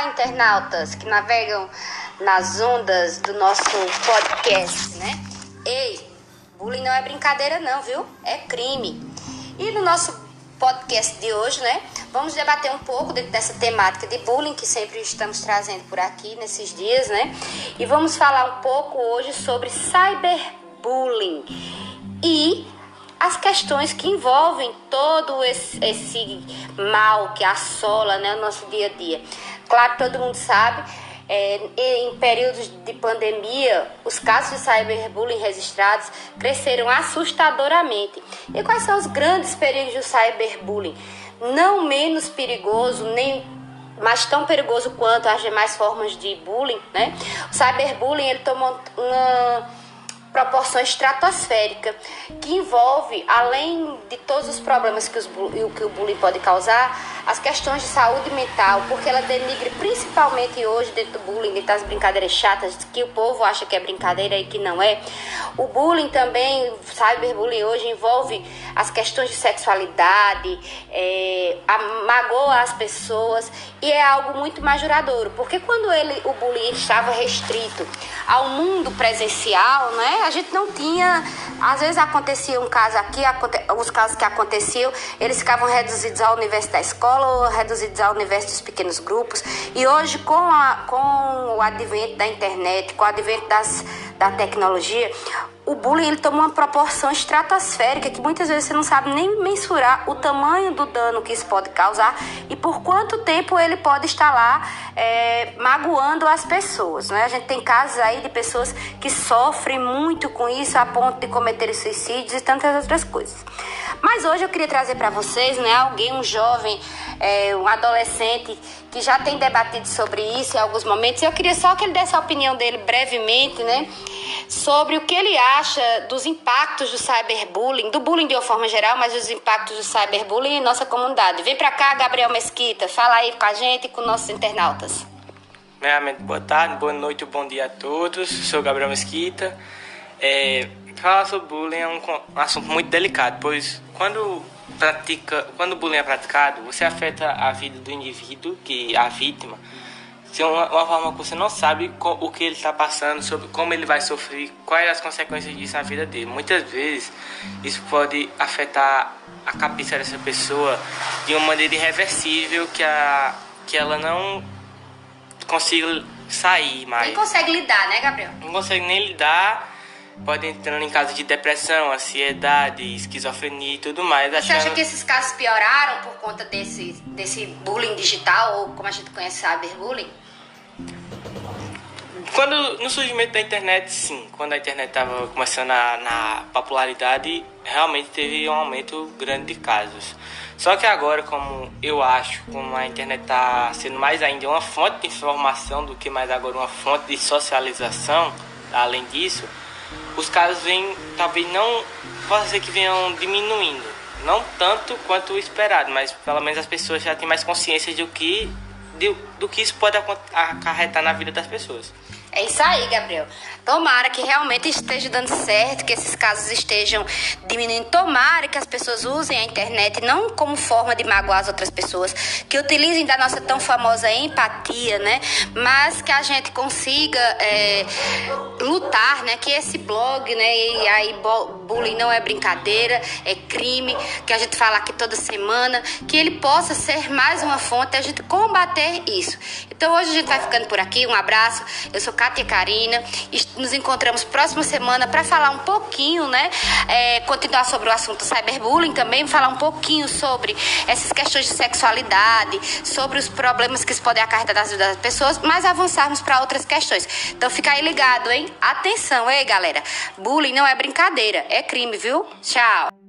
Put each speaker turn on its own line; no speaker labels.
Olá, internautas que navegam nas ondas do nosso podcast, né? Ei, bullying não é brincadeira não, viu? É crime. E no nosso podcast de hoje, né, vamos debater um pouco dessa temática de bullying que sempre estamos trazendo por aqui nesses dias, né? E vamos falar um pouco hoje sobre cyberbullying e as questões que envolvem todo esse, esse mal que assola né, o nosso dia a dia. Claro, todo mundo sabe, é, em períodos de pandemia, os casos de cyberbullying registrados cresceram assustadoramente. E quais são os grandes perigos do cyberbullying? Não menos perigoso, nem mas tão perigoso quanto as demais formas de bullying, né? O cyberbullying ele tomou uma proporção estratosférica, que envolve, além de todos os problemas que, os, que o bullying pode causar, as questões de saúde mental, porque ela denigre principalmente hoje dentro do bullying, dentro das brincadeiras chatas, que o povo acha que é brincadeira e que não é. O bullying também, cyberbullying hoje envolve as questões de sexualidade, é, magoa as pessoas e é algo muito mais duradouro, porque quando ele, o bullying estava restrito ao mundo presencial, né? A gente não tinha. Às vezes acontecia um caso aqui, os casos que aconteciam, eles ficavam reduzidos ao universo da escola ou reduzidos ao universo dos pequenos grupos. E hoje, com, a, com o advento da internet, com o advento das, da tecnologia, o bullying ele toma uma proporção estratosférica que muitas vezes você não sabe nem mensurar o tamanho do dano que isso pode causar e por quanto tempo ele pode estar lá é, magoando as pessoas. Né? A gente tem casos aí de pessoas que sofrem muito com isso a ponto de cometer suicídios e tantas outras coisas. Mas hoje eu queria trazer para vocês né, alguém, um jovem, é, um adolescente que já tem debatido sobre isso em alguns momentos. Eu queria só que ele desse a opinião dele brevemente, né? sobre o que ele acha dos impactos do cyberbullying, do bullying de uma forma geral, mas dos impactos do cyberbullying em nossa comunidade. Vem para cá, Gabriel Mesquita, fala aí com a gente e com nossos internautas.
Boa tarde, boa noite, bom dia a todos. Sou Gabriel Mesquita. É, falar sobre bullying é um, assunto muito delicado, pois quando pratica, quando o bullying é praticado, você afeta a vida do indivíduo, que é a vítima, de uma, uma forma que você não sabe o que ele está passando, sobre como ele vai sofrer, quais as consequências disso na vida dele. Muitas vezes isso pode afetar a cabeça dessa pessoa de uma maneira irreversível que, a, que ela não consiga sair mais.
Nem consegue lidar, né, Gabriel?
Não consegue nem lidar pode entrar em casos de depressão, ansiedade, esquizofrenia e tudo mais.
Você acha que esses casos pioraram por conta desse, desse bullying digital, ou como a gente conhece, cyberbullying?
Quando, no surgimento da internet, sim. Quando a internet estava começando a, na popularidade, realmente teve um aumento grande de casos. Só que agora, como eu acho, como a internet está sendo mais ainda uma fonte de informação do que mais agora uma fonte de socialização, além disso, os casos vêm, talvez não, pode ser que venham diminuindo. Não tanto quanto o esperado, mas pelo menos as pessoas já têm mais consciência do que, do, do que isso pode acarretar na vida das pessoas.
É isso aí, Gabriel. Tomara que realmente esteja dando certo, que esses casos estejam diminuindo. Tomara que as pessoas usem a internet não como forma de magoar as outras pessoas, que utilizem da nossa tão famosa empatia, né? Mas que a gente consiga é, lutar, né? Que esse blog, né? E aí bullying não é brincadeira, é crime, que a gente fala aqui toda semana, que ele possa ser mais uma fonte, a gente combater isso. Então hoje a gente vai ficando por aqui. Um abraço. Eu sou Kátia Karina. Nos encontramos próxima semana para falar um pouquinho, né? É, continuar sobre o assunto cyberbullying também, falar um pouquinho sobre essas questões de sexualidade, sobre os problemas que isso pode acarretar das vidas das pessoas, mas avançarmos para outras questões. Então fica aí ligado, hein? Atenção, ei, galera. Bullying não é brincadeira, é crime, viu? Tchau.